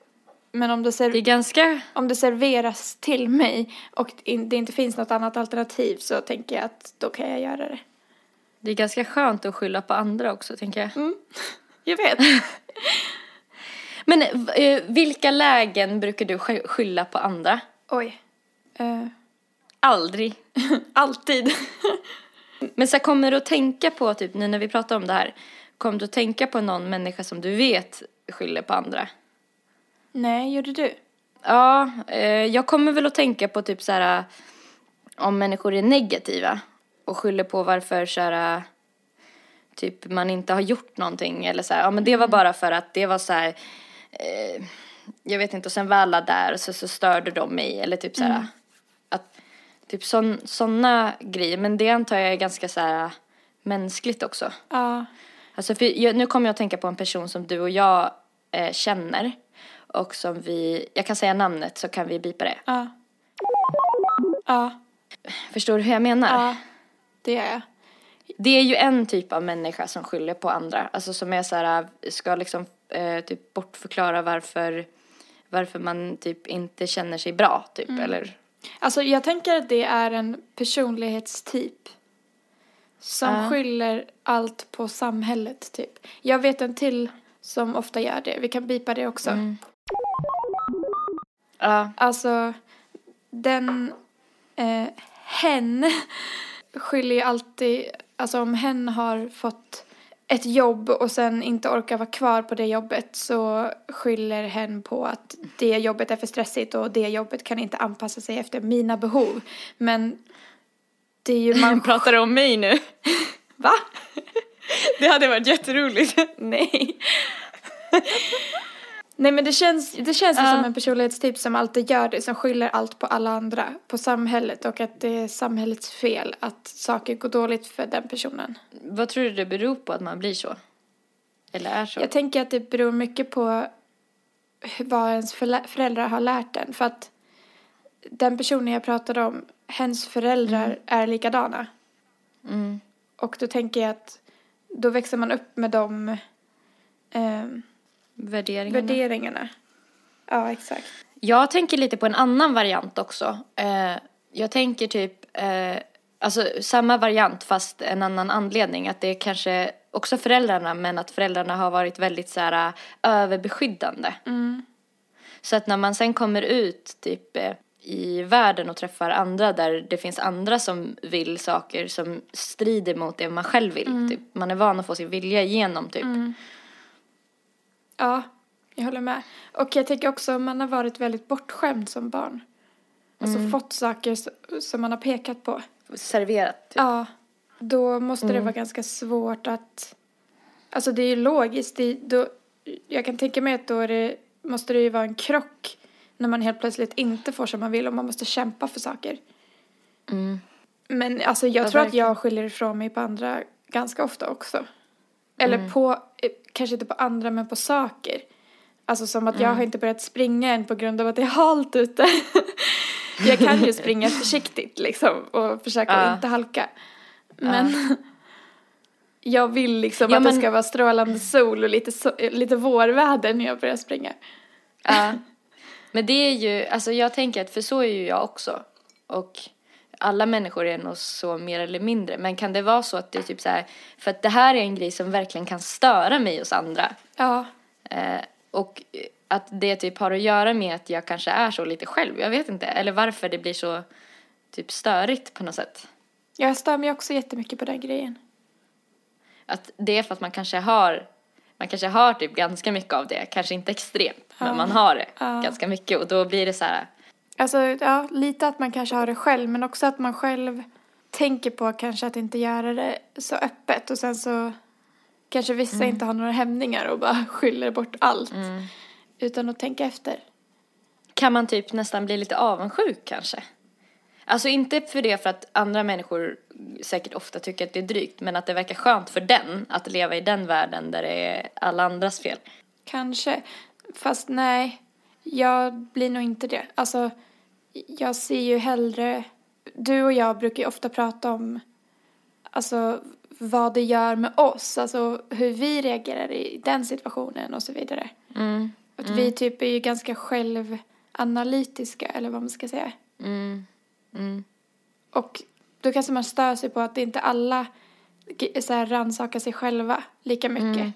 B: Men om det,
C: Det är
B: ser-
C: ganska,
B: om det serveras till mig och det inte finns något annat alternativ så tänker jag att då kan jag göra det.
C: det är ganska skönt att skylla på andra också, tänker jag.
B: Jag vet.
C: Men eh, vilka lägen brukar du sky- skylla på andra?
B: Oj. Eh,
C: Aldrig.
B: alltid.
C: Men så kommer du att tänka på, typ nu när vi pratar om det här, kommer du att tänka på någon människa som du vet skyller på andra?
B: Nej, gjorde du?
C: Ja, eh, jag kommer väl att tänka på typ så här om människor är negativa och skyller på varför så här, typ man inte har gjort någonting eller så här, ja men det var bara för att det var så här, eh, jag vet inte och sen var alla där och så, så störde de mig eller typ så här att typ sådana grejer men det antar jag är ganska så här mänskligt också.
B: Ja.
C: Alltså för jag, nu kommer jag att tänka på en person som du och jag eh, känner och som vi, jag kan säga namnet så kan vi bipa det.
B: Ja. Ja.
C: Förstår du hur jag menar?
B: Ja. Det gör jag.
C: Det är ju en typ av människa som skyller på andra, alltså som är så här, ska liksom eh, typ bortförklara varför, varför man typ inte känner sig bra typ eller
B: Alltså jag tänker att det är en personlighetstyp. Som
C: Ja.
B: skyller allt på samhället typ. Jag vet en till som ofta gör det. Vi kan bipa det också.
C: Ja,
B: Alltså den, eh, hen skyller ju alltid, alltså om hen har fått ett jobb och sen inte orkar vara kvar på det jobbet så skyller hen på att det jobbet är för stressigt och det jobbet kan inte anpassa sig efter mina behov. Men det är ju man
C: pratar om mig nu?
B: Va?
C: Det hade varit jätteroligt.
B: Nej. Nej men det känns, det känns
C: Ja.
B: som en personlighetstyp som alltid gör det, som skyller allt på alla andra, på samhället och att det är samhällets fel att saker går dåligt för den personen.
C: Vad tror du det beror på att man blir så? Eller är så?
B: Jag tänker att det beror mycket på vad ens föräldrar har lärt en för att den personen jag pratade om, hens föräldrar är likadana.
C: Mm.
B: Och då tänker jag att då växer man upp med de ehm,
C: Värderingarna.
B: värderingarna. Ja, exakt.
C: Jag tänker lite på en annan variant också. Eh, jag tänker typ, eh, alltså samma variant fast en annan anledning. Att det är kanske också föräldrarna men att föräldrarna har varit väldigt så här eh, överbeskyddande. Så att när man sen kommer ut typ eh, i världen och träffar andra där det finns andra som vill saker som strider mot det man själv vill. Typ. Man är van att få sin vilja igenom typ.
B: Ja, jag håller med. Och jag tänker också om man har varit väldigt bortskämd som barn. Alltså fått saker som man har pekat på.
C: Serverat. Typ.
B: Ja, då måste det vara ganska svårt att... Alltså det är ju logiskt. Det, då, jag kan tänka mig att då det, måste det ju vara en krock när man helt plötsligt inte får som man vill och man måste kämpa för saker. Men alltså jag
C: Ja,
B: tror att
C: verkligen.
B: jag skyller ifrån mig på andra ganska ofta också. Eller på, eh, kanske inte på andra men på saker. Alltså som att jag har inte börjat springa än på grund av att det är halt ute. jag kan ju springa försiktigt liksom och försöka att inte halka. Men jag vill liksom
C: Ja,
B: att det
C: men-
B: ska vara strålande sol och lite, so- lite vårväder när jag börjar springa.
C: Ja. Men det är ju, alltså jag tänker att, för så är ju jag också. Och alla människor är nog så mer eller mindre. Men kan det vara så att det är typ så här, för att det här är en grej som verkligen kan störa mig hos andra.
B: Ja,
C: Eh, och att det typ har att göra med att jag kanske är så lite själv. Jag vet inte. Eller varför det blir så typ störigt på något sätt.
B: jag stör mig också jättemycket på den grejen.
C: Att det är för att man kanske har, man kanske har typ ganska mycket av det. Kanske inte extremt, men man har det
B: Ja.
C: ganska mycket. Och då blir det så här,
B: Alltså, ja, lite att man kanske har det själv, men också att man själv tänker på kanske att inte göra det så öppet och sen så kanske vissa inte har några hämningar och bara skyller bort allt utan att tänka efter.
C: kan man typ nästan bli lite avundsjuk kanske. Alltså inte för det för att andra människor säkert ofta tycker att det är drygt, men att det verkar skönt för den att leva i den världen där det är alla andras fel.
B: Kanske. Fast nej, jag blir nog inte det. Alltså, jag ser ju hellre... Du och jag brukar ju ofta prata om alltså, vad det gör med oss. Alltså hur vi reagerar i den situationen och så vidare.
C: Mm.
B: Att vi typ är ju ganska självanalytiska, eller vad man ska säga.
C: Mm. Mm.
B: Och då kanske man stör sig på att inte alla g- så här, rannsakar sig själva lika mycket.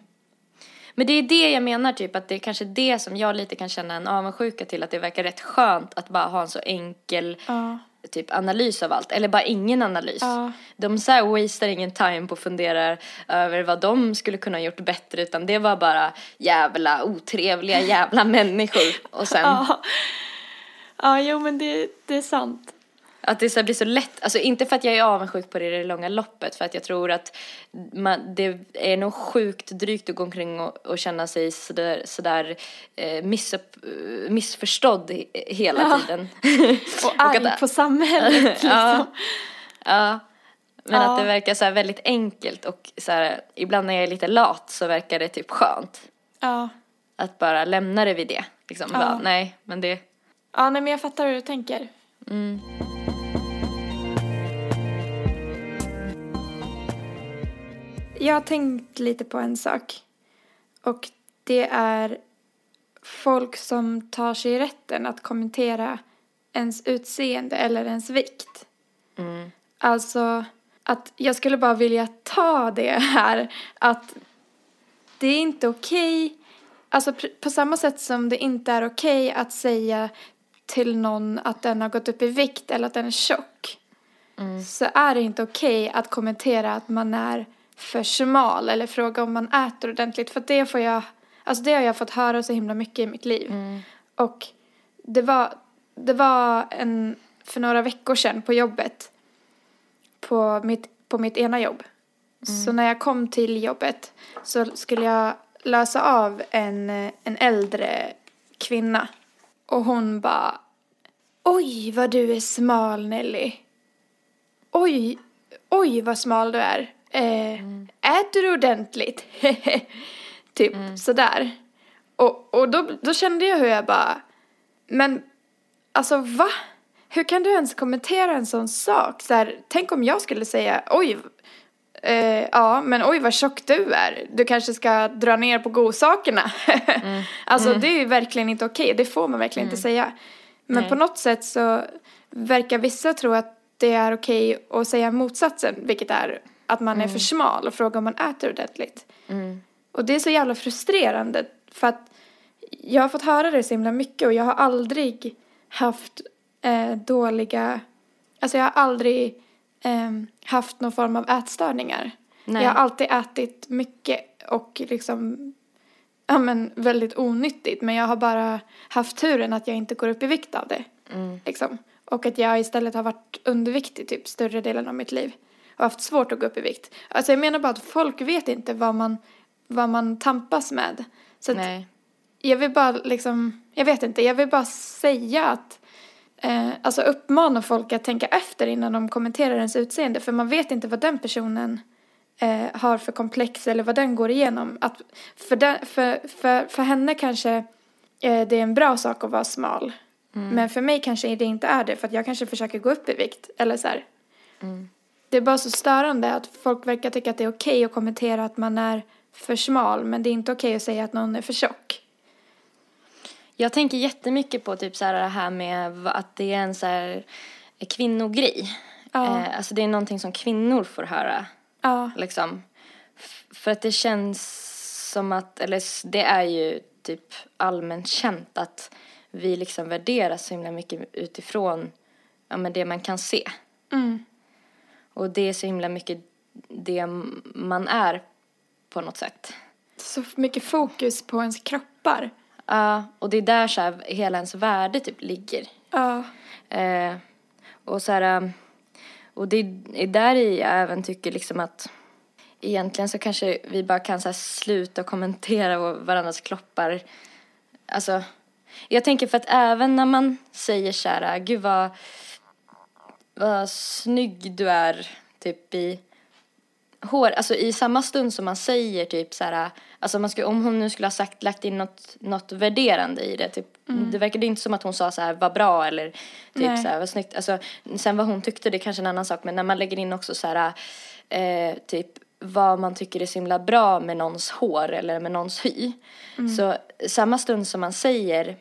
C: Men det är det jag menar, typ att det är kanske det som jag lite kan känna en avundsjuka till, att det verkar rätt skönt att bara ha en så enkel
B: Ja.
C: typ analys av allt, eller bara ingen analys.
B: Ja.
C: De så här wastar ingen time på att fundera över vad de skulle kunna ha gjort bättre, utan det var bara jävla otrevliga jävla människor. Och sen
B: Ja. Ja, jo men det, det är sant.
C: Att det så blir så lätt, alltså inte för att jag är avundsjuk på det i det långa loppet, för att jag tror att man, det är nog sjukt drygt att gå omkring och, och känna sig sådär, sådär eh, missupp, missförstådd he- hela
B: Ja.
C: tiden.
B: Och arg
C: att-
B: på samhället liksom.
C: Ja. Ja. Men
B: Ja.
C: att det verkar så här väldigt enkelt och så här, ibland när jag är lite lat så verkar det typ skönt.
B: Ja.
C: Att bara lämna det vid det. Liksom,
B: Ja.
C: bara, nej, men det,
B: Ja, nej men jag fattar hur du tänker.
C: mm,
B: Jag har tänkt lite på en sak. Och det är folk som tar sig rätten att kommentera ens utseende eller ens vikt.
C: mm,
B: Alltså att jag skulle bara vilja ta det här att det är inte okej. Alltså pr- på samma sätt som det inte är okej att säga till någon att den har gått upp i vikt eller att den är tjock. Så är det inte okej att kommentera att man är för smal eller fråga om man äter ordentligt. För det får jag, alltså det har jag fått höra så himla mycket i mitt liv. Och det var, det var en, för några veckor sedan på jobbet på mitt, på mitt ena jobb. Så när jag kom till jobbet så skulle jag lösa av en, en äldre kvinna. Och hon bara Oj vad du är smal Nelly. Oj, oj vad smal du är. Eh, Äter du ordentligt? typ sådär. Och, och då, då kände jag hur jag bara Men alltså va? Hur kan du ens kommentera en sån sak? Så här, tänk om jag skulle säga oj, eh, ja men oj vad tjock du är. Du kanske ska dra ner på godsakerna. alltså det är ju verkligen inte okej. Det får man verkligen inte säga. Men
C: Nej.
B: på något sätt så verkar vissa tro att det är okej att säga motsatsen. Vilket är att man är för smal och fråga om man äter ordentligt.
C: mm,
B: Och det är så jävla frustrerande för att jag har fått höra det så himla mycket och jag har aldrig haft eh, dåliga, alltså jag har aldrig eh, haft någon form av ätstörningar.
C: Nej.
B: Jag har alltid ätit mycket och liksom, ja men väldigt onyttigt men jag har bara haft turen att jag inte går upp i vikt av det.
C: mm,
B: Liksom. Och att jag istället har varit underviktig typ större delen av mitt liv. Och haft svårt att gå upp i vikt. Alltså jag menar bara att folk vet inte vad man, vad man tampas med. Så att
C: nej.
B: jag vill bara liksom, jag vet inte, jag vill bara säga att eh, alltså uppmana folk att tänka efter innan de kommenterar ens utseende. För man vet inte vad den personen eh, har för komplex eller vad den går igenom. Att för, den, för, för, för henne kanske eh, det är en bra sak att vara smal. Men för mig kanske det inte är det för att jag kanske försöker gå upp i vikt. Eller så här. Det är bara så störande att folk verkar tycka att det är okej att kommentera att man är för smal men det är inte okej att säga att någon är för tjock.
C: Jag tänker jättemycket på typ så här det här med att det är en så här kvinnogrej.
B: Ja.
C: Eh, alltså det är någonting som kvinnor får höra.
B: Ja.
C: Liksom. För att det känns som att, eller det är ju typ allmänt känt att vi liksom värderas så himla mycket utifrån ja, men det man kan se.
B: Mm.
C: Och det är så himla mycket det man är på något sätt.
B: Så mycket fokus på ens kroppar.
C: Ja, och det är där så här hela ens värde typ ligger.
B: Ja.
C: Eh, och så här, um, och det är där i jag även tycker liksom att egentligen så kanske vi bara kan så här sluta kommentera varandras kroppar. Alltså, jag tänker för att även när man säger så här, gud vad, vad snygg du är typ i hår, alltså i samma stund som man säger typ så här, alltså man skulle, om hon nu skulle ha sagt, lagt in något, något värderande i det, typ, det verkade inte som att hon sa så här, vad bra eller typ
B: Nej.
C: så här, vad snyggt, alltså sen vad hon tyckte det är kanske en annan sak, men när man lägger in också så här, eh, typ vad man tycker är så himla bra med någons hår eller med någons hy, så samma stund som man säger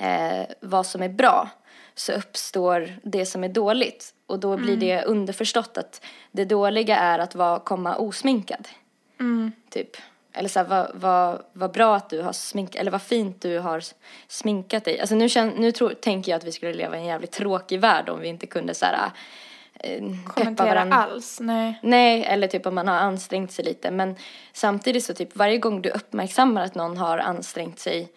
C: eh, vad som är bra så uppstår det som är dåligt. Och då blir det underförstått att det dåliga är att vara, komma osminkad. Typ. Eller så här, vad, vad, vad bra att du har sminkat, eller vad fint du har sminkat dig. Alltså nu, känn, nu tror, tänker jag att vi skulle leva i en jävligt tråkig värld om vi inte kunde så här, eh,
B: Kommentera
C: varandra.
B: alls, nej.
C: Nej, eller typ om man har ansträngt sig lite. Men samtidigt så typ varje gång du uppmärksammar att någon har ansträngt sig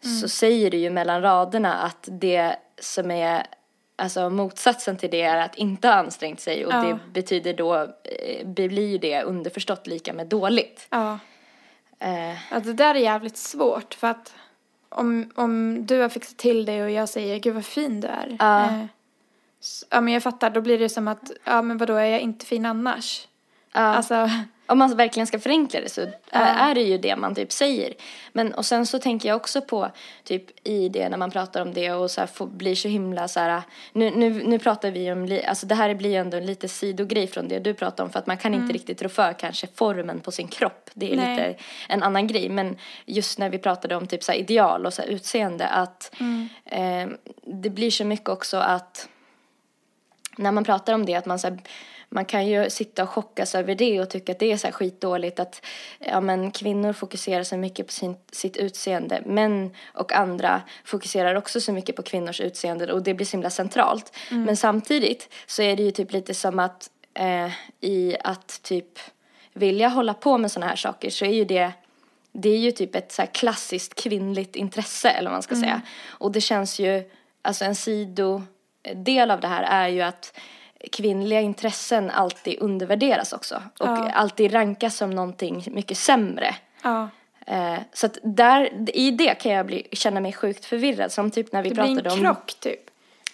C: så säger du ju mellan raderna att det som är Alltså motsatsen till det är att inte ha ansträngt sig och
B: Ja.
C: det betyder då, eh, blir ju det underförstått lika med dåligt.
B: Ja.
C: Eh,
B: ja, det där är jävligt svårt för att om, om du har fixat till det och jag säger gud vad fin du är.
C: Ja.
B: S- ja men jag fattar, då blir det som att, ja men vadå är jag inte fin annars?
C: ja.
B: Alltså,
C: Om man verkligen ska förenkla det så är, är det ju det man typ säger. Men och sen så tänker jag också på typ i det när man pratar om det och så här får, blir så himla så här. Nu, nu, nu pratar vi om, alltså det här blir ju ändå en lite sidogrej från det du pratar om för att man kan inte riktigt rå för kanske formen på sin kropp. Det är
B: Nej.
C: lite en annan grej. Men just när vi pratade om typ så ideal och så utseende att eh, det blir så mycket också att när man pratar om det att man så här, man kan ju sitta och chockas över det och tycka att det är så här skitdåligt att ja, men kvinnor fokuserar så mycket på sin, sitt utseende. Män och andra fokuserar också så mycket på kvinnors utseende och det blir så himla centralt. Men samtidigt så är det ju typ lite som att eh, i att typ vilja hålla på med sådana här saker så är ju det det är ju typ ett så här klassiskt kvinnligt intresse eller vad man ska säga. Och det känns ju, alltså en sidodel av det här är ju att kvinnliga intressen alltid undervärderas också. Och
B: Ja.
C: alltid rankas som någonting mycket sämre.
B: ja.
C: Eh, så att där, i det kan jag bli, känna mig sjukt förvirrad. Som typ när vi
B: Det blir
C: pratade
B: en
C: om...
B: krock typ.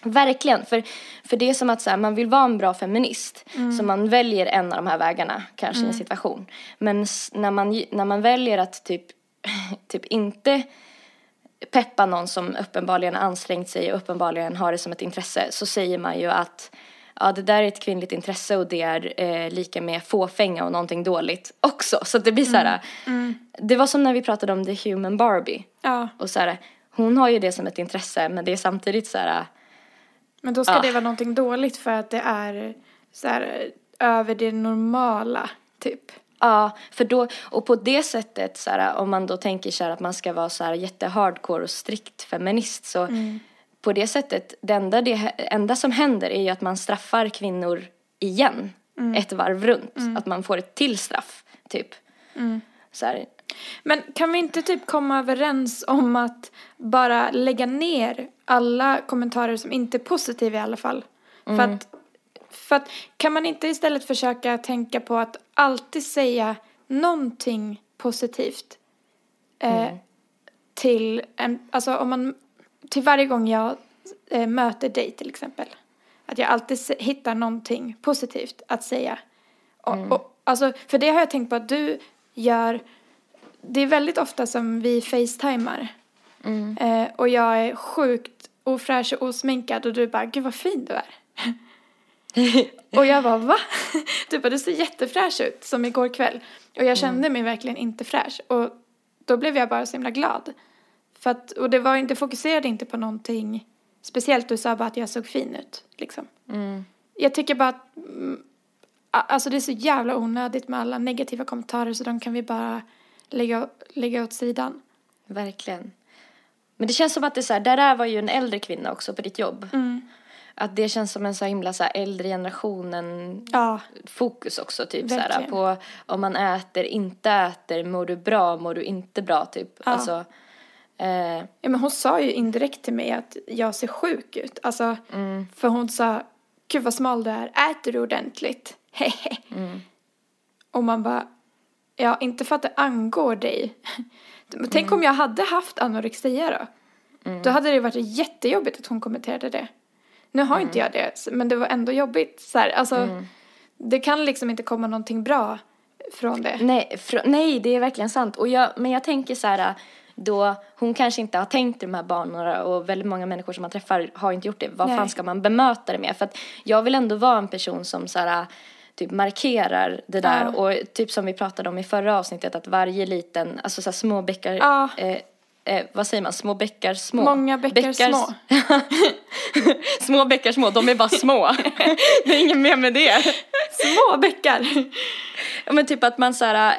C: Verkligen, för, för det är som att så här, man vill vara en bra feminist.
B: Mm.
C: Så man väljer en av de här vägarna, kanske i en situation. Men när man, när man väljer att typ, typ inte peppa någon som uppenbarligen ansträngt sig och uppenbarligen har det som ett intresse så säger man ju att ja, det där är ett kvinnligt intresse och det är eh, lika med fåfänga och någonting dåligt också. Så det blir så här,
B: Mm.
C: det var som när vi pratade om The Human Barbie.
B: Ja,
C: Och så här, hon har ju det som ett intresse men det är samtidigt så här
B: men då ska
C: Ja.
B: det vara någonting dåligt för att det är så här över det normala typ.
C: Ja, för då, och på det sättet så här, om man då tänker så här att man ska vara så här jättehardcore och strikt feminist så på det sättet, det enda, det enda som händer är ju att man straffar kvinnor igen ett varv runt. Att man får ett till straff, typ. Så här,
B: Men kan vi inte typ komma överens om att bara lägga ner alla kommentarer som inte är positiva i alla fall? För, att, för att kan man inte istället försöka tänka på att alltid säga någonting positivt eh, till en, alltså om man, till varje gång jag eh, möter dig till exempel. Att jag alltid hittar någonting positivt att säga. Och, och, alltså, för det har jag tänkt på att du gör det är väldigt ofta som vi facetimar. Eh, och jag är sjukt ofräsch och osminkad och du bara, gud vad fin du är. och jag bara, va? Du bara, du ser jättefräsch ut, som igår kväll. Och jag kände mig verkligen inte fräsch. Och då blev jag bara så himla glad. För att, och det var inte, fokuserade inte på någonting speciellt. Du sa bara att jag såg fin ut, liksom. Jag tycker bara att, mm, alltså det är så jävla onödigt med alla negativa kommentarer så de kan vi bara lägga, lägga åt sidan.
C: verkligen. Men det känns som att det är så här, där är var ju en äldre kvinna också på ditt jobb. Att det känns som en så himla så äldre generationen
B: Ja,
C: fokus också typ så här, på om man äter, inte äter, mår du bra, mår du inte bra typ. Alltså, eh,
B: ja men hon sa ju indirekt till mig att jag ser sjuk ut. Alltså, för hon sa, gud vad smal du är, äter du ordentligt? Hehe. Och man bara, ja inte för att det angår dig. Tänk om jag hade haft anorexia då? Då hade det varit jättejobbigt att hon kommenterade det. Nu har inte jag det, men det var ändå jobbigt. Så här, alltså, Det kan liksom inte komma någonting bra från det.
C: Nej, fr- nej, det är verkligen sant. Och jag, men jag tänker så här, då hon kanske inte har tänkt i de här banorna och väldigt många människor som man träffar har inte gjort det. Vad
B: Nej.
C: fan ska man bemöta det med? För att jag vill ändå vara en person som så här, typ markerar det där
B: Ja.
C: och typ som vi pratade om i förra avsnittet att varje liten, alltså så här små bäckar,
B: Ja.
C: eh, eh, vad säger man, små bäckar små?
B: Många bäckar små.
C: små bäckar små, de är bara små. det är inget mer med det.
B: Små bäckar!
C: Ja, men typ att man så här,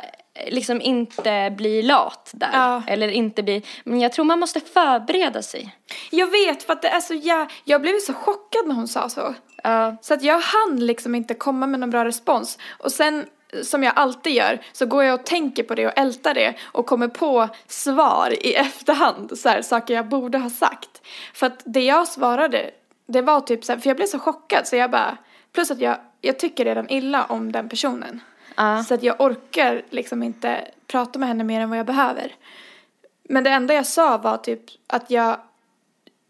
C: liksom inte blir lat där.
B: Ja.
C: Eller inte blir, men jag tror man måste förbereda sig.
B: Jag vet för att det är så jä... Jag blev så chockad när hon sa så.
C: Ja.
B: Så att jag hann liksom inte komma med någon bra respons. Och sen, som jag alltid gör, så går jag och tänker på det och ältar det och kommer på svar i efterhand. Så här, saker jag borde ha sagt. För att det jag svarade, det var typ så här, för jag blev så chockad så jag bara, plus att jag, jag tycker redan illa om den personen.
C: Ja.
B: Så att jag orkar liksom inte prata med henne mer än vad jag behöver. Men det enda jag sa var typ att jag,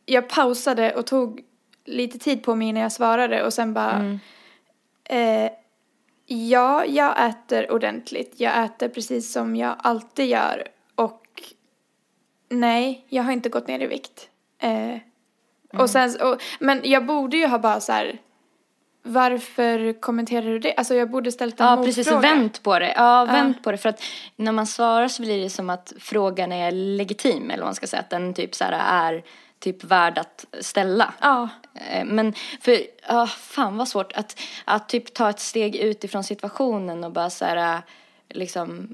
B: jag pausade och tog lite tid på mig innan jag svarade och sen bara eh, Ja, jag äter ordentligt. Jag äter precis som jag alltid gör och nej, jag har inte gått ner i vikt. Eh, och sen, och, men jag borde ju ha bara så här varför kommenterar du det? Alltså jag borde ställt en
C: Ja,
B: motfråga.
C: precis. Och vänt på det. Ja, vänt på det. För att när man svarar så blir det som att frågan är legitim, eller vad man ska säga. Att den typ så här är typ värd att ställa.
B: Ja.
C: Eh, Men för, ja, fan vad svårt att, att typ ta ett steg ut ifrån situationen och bara så här, liksom,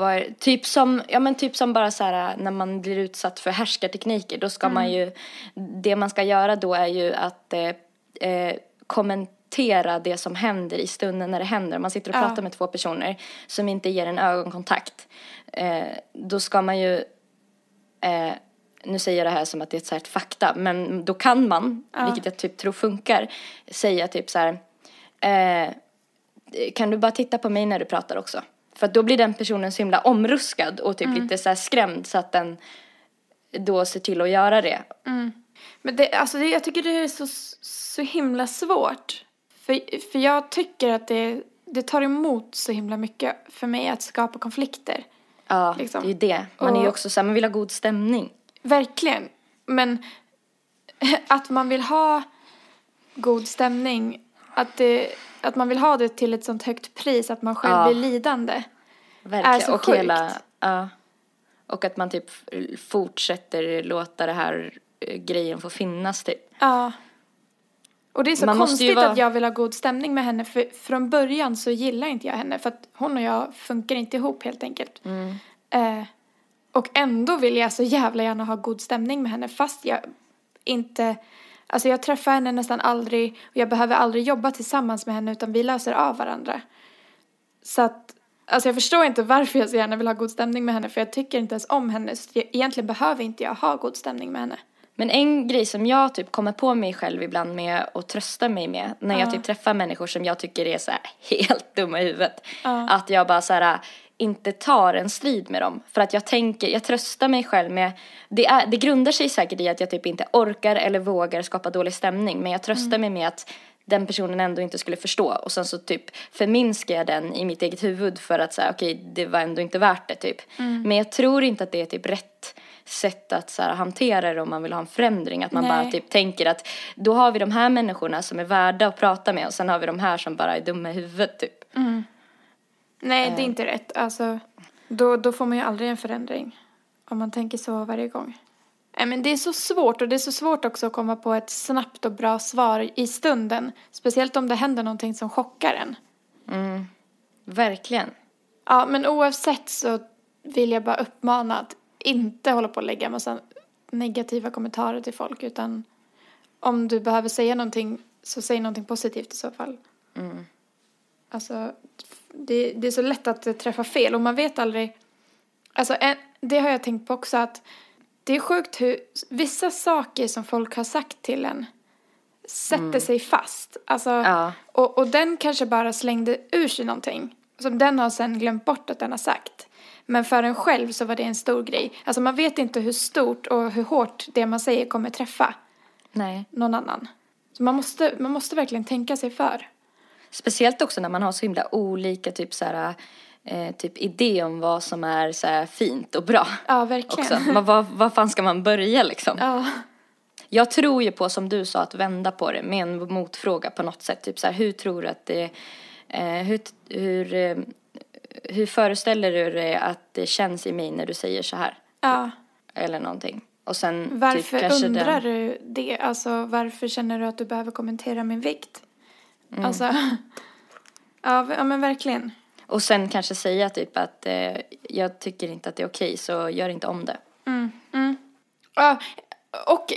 C: är, typ som, ja men typ som bara så här när man blir utsatt för härskartekniker, då ska man ju, det man ska göra då är ju att eh, eh, kommentera det som händer i stunden när det händer. Man sitter och
B: Ja.
C: pratar med två personer som inte ger en ögonkontakt. Eh, då ska man ju eh, nu säger jag det här som att det är ett så fakta, men då kan man, vilket jag typ tror funkar, säga typ så här, eh, kan du bara titta på mig när du pratar också? För att då blir den personen så himla omruskad och typ lite så här skrämd så att den då ser till att göra det.
B: Men det, alltså det, jag tycker det är så, så himla svårt. För, för jag tycker att det, det tar emot så himla mycket för mig att skapa konflikter.
C: Ja,
B: Liksom.
C: det är ju det. Man är ju
B: Och-
C: också så här, man vill ha god stämning.
B: Verkligen. Men att man vill ha god stämning, att, det, att man vill ha det till ett sånt högt pris att man själv
C: Ja.
B: blir lidande.
C: Verkligen.
B: så
C: och
B: sjukt.
C: hela, ja. Och att man typ fortsätter låta det här grejen få finnas typ.
B: Ja. Och det är så
C: Man
B: konstigt
C: vara-
B: att jag vill ha god stämning med henne för från början så gillar inte jag henne för att hon och jag funkar inte ihop helt enkelt.
C: Mm.
B: Eh, och ändå vill jag så jävla gärna ha god stämning med henne fast jag inte, alltså jag träffar henne nästan aldrig och jag behöver aldrig jobba tillsammans med henne utan vi löser av varandra. Så att, alltså jag förstår inte varför jag så gärna vill ha god stämning med henne för jag tycker inte ens om henne så egentligen behöver inte jag ha god stämning med henne.
C: Men en grej som jag typ kommer på mig själv ibland med och trösta mig med när jag typ träffar människor som jag tycker är så helt dumma i huvudet. Att jag bara så här inte tar en strid med dem. För att jag tänker, jag tröstar mig själv med, det, är, det grundar sig säkert i att jag typ inte orkar eller vågar skapa dålig stämning. Men jag tröstar mig med att den personen ändå inte skulle förstå. Och sen så typ förminskar jag den i mitt eget huvud för att säga okej, det var ändå inte värt det typ. Men jag tror inte att det är typ rätt sätt att så här, hantera det om man vill ha en förändring. Att man
B: Nej.
C: bara typ tänker att då har vi de här människorna som är värda att prata med och sen har vi de här som bara är dumma i huvudet typ.
B: Nej,
C: Eh.
B: det är inte rätt. Alltså, då, då får man ju aldrig en förändring. Om man tänker så varje gång. Nej, men det är så svårt och det är så svårt också att komma på ett snabbt och bra svar i stunden. Speciellt om det händer någonting som chockar en.
C: Verkligen.
B: Ja, men oavsett så vill jag bara uppmana att inte hålla på och lägga massa negativa kommentarer till folk utan om du behöver säga någonting så säg någonting positivt i så fall. Alltså, det, det är så lätt att det träffar fel och man vet aldrig. Alltså, en, det har jag tänkt på också att det är sjukt hur vissa saker som folk har sagt till en sätter sig fast. Alltså,
C: Ja.
B: och, och den kanske bara slängde ur sig någonting som den har sen glömt bort att den har sagt. Men för en själv så var det en stor grej. Alltså man vet inte hur stort och hur hårt det man säger kommer träffa
C: Nej.
B: någon annan. Så man måste, man måste verkligen tänka sig för.
C: Speciellt också när man har så himla olika typ så här, eh, typ idé om vad som är så här fint och bra.
B: Ja, verkligen.
C: Också. Vad, vad, vad fan ska man börja liksom?
B: Ja.
C: Jag tror ju på, som du sa, att vända på det med en motfråga på något sätt. Typ så här, hur tror du att det, eh, hur, hur, eh, hur föreställer du dig att det känns i mig när du säger så här?
B: ja.
C: Eller någonting. Och sen
B: Varför
C: typ
B: undrar
C: den,
B: du det? Alltså varför känner du att du behöver kommentera min vikt?
C: Mm.
B: Alltså, ja, ja men verkligen.
C: Och sen kanske säga typ att eh, jag tycker inte att det är okej så gör inte om det.
B: Ja, och,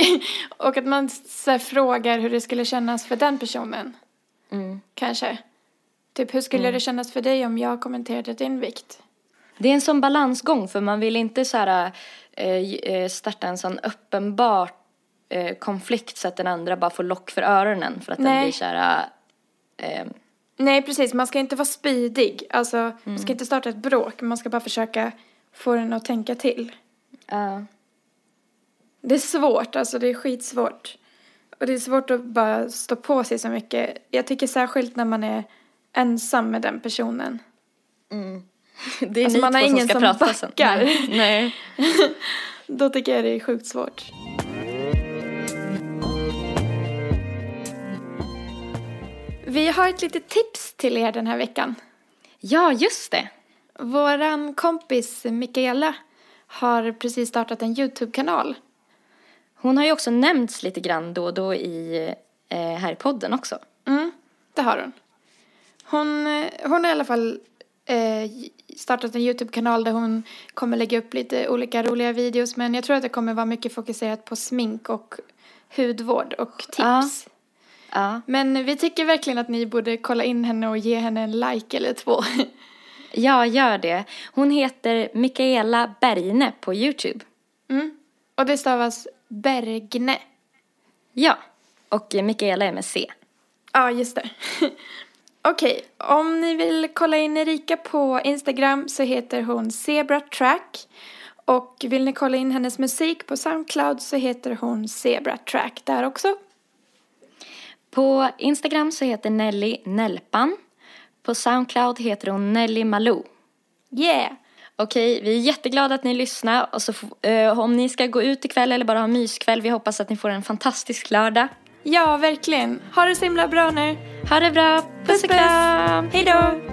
B: och att man så här, frågar hur det skulle kännas för den personen.
C: Mm.
B: Kanske. Typ hur skulle det kännas för dig om jag kommenterade din vikt?
C: Det är en sån balansgång för man vill inte så här, eh, eh, starta en sån uppenbar eh, konflikt så att den andra bara får lock för öronen för att den
B: Nej.
C: blir så här, eh,
B: Nej, precis. Man ska inte vara spydig. Alltså, man ska inte starta ett bråk. Man ska bara försöka få den att tänka till.
C: ja.
B: Det är svårt, alltså det är skitsvårt. Och det är svårt att bara stå på sig så mycket. Jag tycker särskilt när man är ensam med den personen.
C: Det är
B: Alltså,
C: ni
B: man har
C: som
B: ingen som
C: sen.
B: backar.
C: Nej. Nej.
B: Då tycker jag det är sjukt svårt. Vi har ett litet tips till er den här veckan.
C: Ja, just det.
B: Våran kompis Mikaela har precis startat en YouTube-kanal.
C: Hon har ju också nämnts lite grann då och då i, eh, här i podden också.
B: Mm, det har hon. Hon, eh, hon har i alla fall eh, startat en YouTube-kanal där hon kommer lägga upp lite olika roliga videos. Men jag tror att det kommer vara mycket fokuserat på smink och hudvård och tips.
C: Ja. Ja.
B: Men vi tycker verkligen att ni borde kolla in henne och ge henne en like eller två.
C: ja, gör det. Hon heter Mikaela Bergne på YouTube.
B: Mm. Och det stavas Bergne.
C: Ja, och Mikaela är med C.
B: Ja, just det. Okej, om ni vill kolla in Erika på Instagram så heter hon Zebra Track. Och vill ni kolla in hennes musik på Soundcloud så heter hon Zebra Track där också.
C: På Instagram så heter Nelly Nelpan. På Soundcloud heter hon Nelly Malou.
B: Yeah!
C: Okej, vi är jätteglada att ni lyssnar. Och så, eh, om ni ska gå ut ikväll eller bara ha myskväll, vi hoppas att ni får en fantastisk lördag.
B: Ja, verkligen. Ha det så himla bra nu.
C: Ha det bra, puss och kram!
B: Hej då!